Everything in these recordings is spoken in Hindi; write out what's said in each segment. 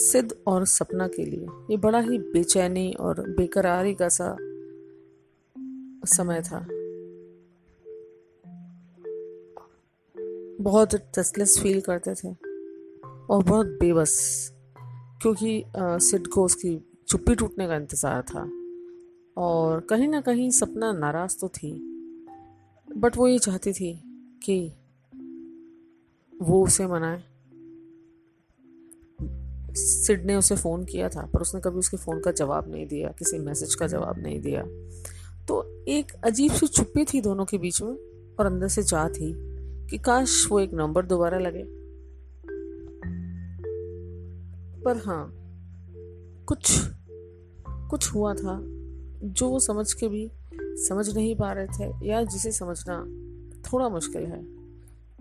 सिद्ध और सपना के लिए। ये बड़ा ही बेचैनी और बेकरारी का सा समय था। बहुत टेस्टलेस फील करते थे और बहुत बेबस, क्योंकि सिड को उसकी चुप्पी टूटने का इंतज़ार था और कहीं ना कहीं सपना नाराज़ तो थी। बट वो ये चाहती थी कि वो उसे मनाए। सिड ने उसे फ़ोन किया था, पर उसने कभी उसके फ़ोन का जवाब नहीं दिया, किसी मैसेज का जवाब नहीं दिया। तो एक अजीब सी छुपी थी दोनों के बीच में, और अंदर से चाह थी कि काश वो एक नंबर दोबारा लगे। पर हाँ कुछ कुछ हुआ था जो वो समझ के भी समझ नहीं पा रहे थे, या जिसे समझना थोड़ा मुश्किल है।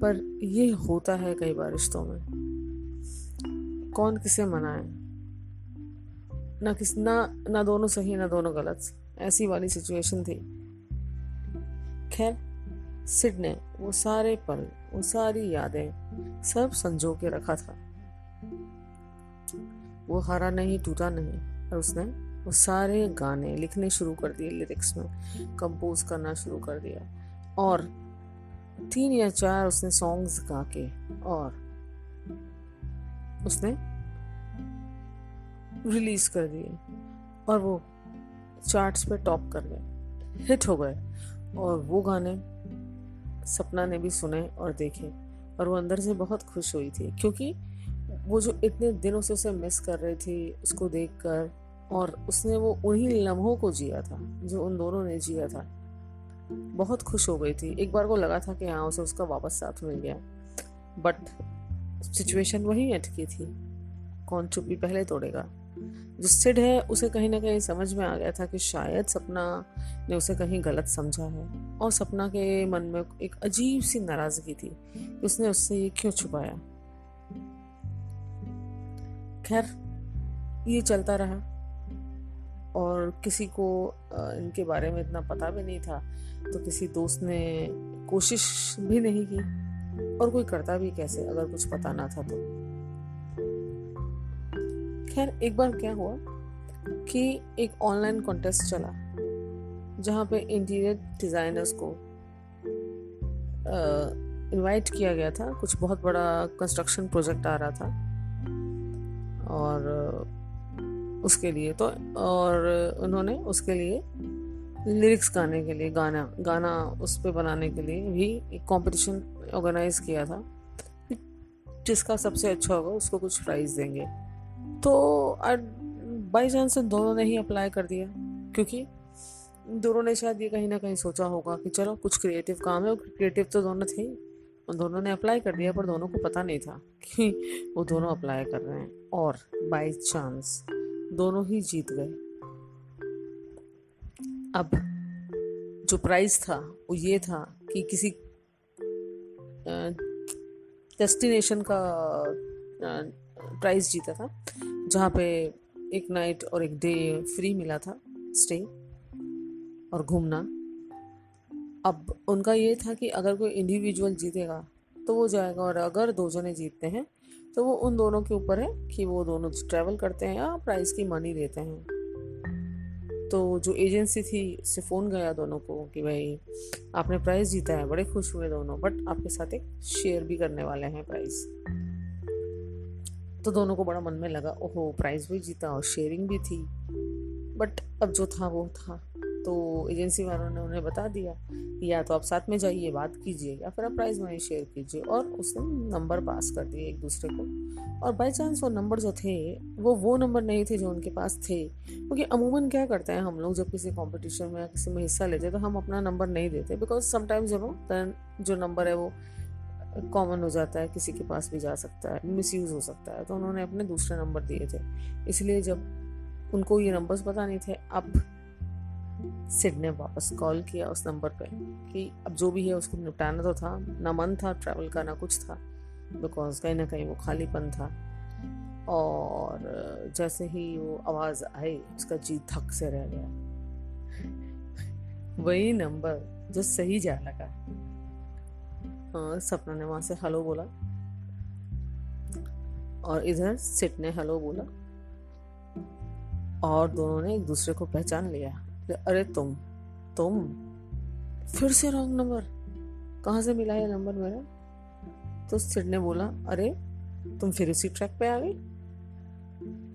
पर ये होता है कई बार रिश्तों में। कौन किसे मनाए? ना किस, ना ना दोनों सही ना दोनों गलत। ऐसी वाली सिचुएशन थी। खैर, सिड ने वो सारे पल, वो सारी यादें सब संजो के रखा था। वो हारा नहीं, टूटा नहीं और उसने वो सारे गाने लिखने शुरू कर दिए लिरिक्स में कंपोज करना शुरू कर दिया। और तीन या चार उसने सॉन्ग्स गा के, और उसने रिलीज़ कर दिए और वो चार्ट्स पे टॉप कर गए। हिट हो गए और वो गाने सपना ने भी सुने और देखे और वो अंदर से बहुत खुश हुई थी क्योंकि वो जो इतने दिनों से उसे मिस कर रही थी, उसको देखकर और उसने वो उन्हीं लम्हों को जिया था, जो उन दोनों ने जिया था। बहुत खुश हो गई थी। एक बार को लगा था कि हाँ उसे उसका वापस साथ मिल गया। बट सिचुएशन वही अटकी थी। कौन चुप्पी पहले तोड़ेगा? जो सिड है, उसे कहीं ना कहीं समझ में आ गया था कि शायद सपना ने उसे कहीं गलत समझा है और सपना के मन में एक अजीब सी नाराज़गी थी उसने उससे ये क्यों छुपाया। खैर, ये चलता रहा और किसी को इनके बारे में इतना पता भी नहीं था तो किसी दोस्त ने कोशिश भी नहीं की। और कोई करता भी कैसे, अगर कुछ पता ना था तो? खैर, एक बार क्या हुआ कि एक ऑनलाइन कॉन्टेस्ट चला, जहाँ पे इंटीरियर डिज़ाइनर्स को इनवाइट किया गया था। कुछ बहुत बड़ा कंस्ट्रक्शन प्रोजेक्ट आ रहा था, और उसके लिए तो और उन्होंने उसके लिए लिरिक्स गाने के लिए, गाना गाना उस पर बनाने के लिए भी एक कंपटीशन ऑर्गेनाइज किया था जिसका सबसे अच्छा होगा उसको कुछ प्राइज़ देंगे। तो बाई चांस दोनों ने ही अप्लाई कर दिया, क्योंकि दोनों ने शायद ये कहीं ना कहीं सोचा होगा कि चलो कुछ क्रिएटिव काम है, और क्रिएटिव तो दोनों थे उन दोनों ने अप्लाई कर दिया, पर दोनों को पता नहीं था कि वो दोनों अप्लाई कर रहे हैं, और बाई चांस दोनों ही जीत गए। अब जो प्राइस था, वो ये था कि किसी डेस्टिनेशन का प्राइज़ जीता था, जहाँ पे एक नाइट और एक डे फ्री मिला था स्टे और घूमना। अब उनका ये था कि अगर कोई इंडिविजुअल जीतेगा तो वो जाएगा और अगर दो जने जीतते हैं तो वो उन दोनों के ऊपर है कि वो दोनों ट्रैवल करते हैं या प्राइस की मनी देते हैं। तो जो एजेंसी थी, उससे फ़ोन गया दोनों को कि भाई, आपने प्राइज़ जीता है, बड़े खुश हुए दोनों बट आपके साथ एक शेयर भी करने वाले हैं प्राइज़ तो दोनों को बड़ा मन में लगा, ओहो प्राइज़ भी जीता और शेयरिंग भी थी। बट अब जो था, वो था। तो एजेंसी वालों ने उन्हें बता दिया या तो आप साथ में जाइए, बात कीजिए या फिर आप प्राइज़ मनी शेयर कीजिए और उसने नंबर पास कर दिए एक दूसरे को। और बाई चांस वो नंबर जो थे, वो वो नंबर नहीं थे जो उनके पास थे। क्योंकि अमूमन क्या करते हैं हम लोग जब किसी कॉम्पिटिशन में या किसी में हिस्सा लेते हैं तो हम अपना नंबर नहीं देते। बिकॉज़ समटाइम्स यू नो जो नंबर है वो कॉमन हो जाता है, किसी के पास भी जा सकता है मिस यूज़ हो सकता है। तो उन्होंने अपने दूसरे नंबर दिए थे। इसलिए जब उनको ये नंबर्स पता नहीं थे, अब सिड ने वापस कॉल किया उस नंबर पे कि अब जो भी है उसको निपटाना तो था, ना मन था ट्रैवल का, ना कुछ था, बिकॉज़ कहीं ना कहीं वो खालीपन था। और जैसे ही वो आवाज़ आई, उसका जी थक से रह गया। वही नंबर जो सही जा लगा। हाँ सपना ने वहाँ से हेलो बोला। और इधर सिट ने हेलो बोला। और दोनों ने एक दूसरे को पहचान लिया। अरे तुम तुम। फिर से रॉन्ग नंबर कहाँ से मिला ये नंबर मेरा? तो सिड ने बोला, अरे, तुम फिर उसी ट्रैक पे आ गई?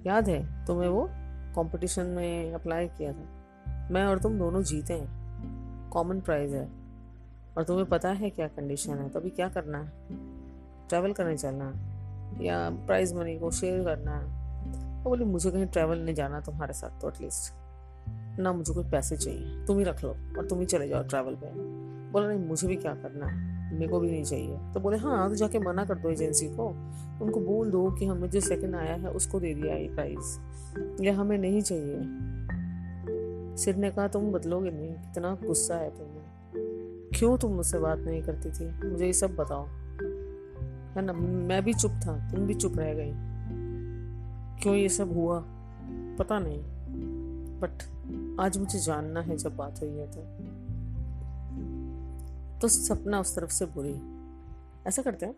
याद है, तुम्हें वो कंपटीशन में अप्लाई किया था। मैं और तुम दोनों जीते हैं। कॉमन प्राइज है। और तुम्हें पता है क्या कंडीशन है? तो अभी क्या करना है? ट्रैवल करने चलना है। या प्राइज मनी को शेयर करना है। तो बोली, मुझे कहीं ट्रैवल नहीं जाना तुम्हारे साथ तो एटलीस्ट ना मुझे कोई पैसे चाहिए। तुम ही रख लो और तुम ही चले जाओ ट्रैवल पे। बोला, नहीं, मुझे भी क्या करना है? मेरे को भी नहीं चाहिए। तो बोले हाँ तो जाके मना कर दो एजेंसी को। उनको बोल दो कि हमें जो सेकंड आया है, उसको दे दिया ये प्राइस या हमें नहीं चाहिए। सिर ने कहा, तुम बदलोगे नहीं। कितना गुस्सा है तुम्हें क्यों तुम मुझसे बात नहीं करती थी? मुझे ये सब बताओ। है ना? मैं भी चुप था। तुम भी चुप रह गई। क्यों ये सब हुआ? पता नहीं। बट आज मुझे जानना है जब बात हुई है तो। तो सपना उस तरफ़ से बुरी। ऐसा करते हैं,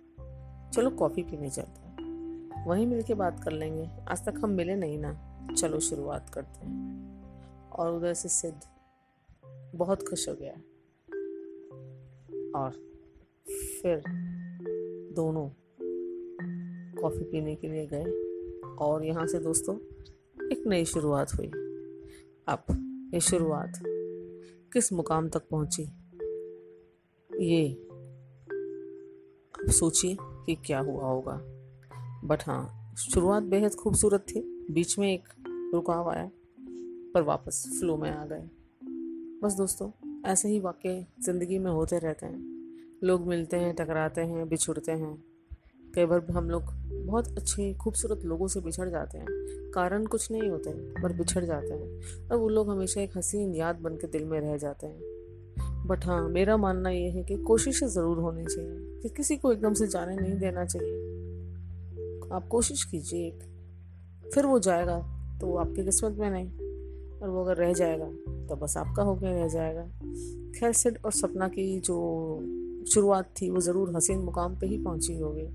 चलो कॉफ़ी पीने चलते हैं। वहीं मिल के बात कर लेंगे। आज तक हम मिले नहीं ना। चलो शुरुआत करते हैं। और उधर से सिद्ध। बहुत खुश हो गया। और फिर दोनों कॉफ़ी पीने के लिए गए। और यहाँ से दोस्तों, एक नई शुरुआत हुई। अब ये शुरुआत किस मुकाम तक पहुँची? ये सोचिए कि क्या हुआ होगा। बट हाँ शुरुआत बेहद खूबसूरत थी। बीच में एक रुकाव आया, पर वापस फ्लो में आ गए। बस दोस्तों, ऐसे ही वाक्य ज़िंदगी में होते रहते हैं। लोग मिलते हैं, टकराते हैं, बिछुड़ते हैं। कई बार हम लोग बहुत अच्छे, खूबसूरत लोगों से बिछड़ जाते हैं। कारण कुछ नहीं होते, पर बिछड़ जाते हैं। और वो लोग हमेशा एक हसीन याद बन के दिल में रह जाते हैं। बट हाँ मेरा मानना ये है कि कोशिशें ज़रूर होनी चाहिए, कि किसी को एकदम से जाने नहीं देना चाहिए। आप कोशिश कीजिए एक, फिर वो जाएगा तो आपकी किस्मत में नहीं, और वो अगर रह जाएगा तो बस आपका होकर रह जाएगा। खैर सिड और सपना की जो शुरुआत थी, वो ज़रूर हसीन मुकाम पे ही पहुँची होगी।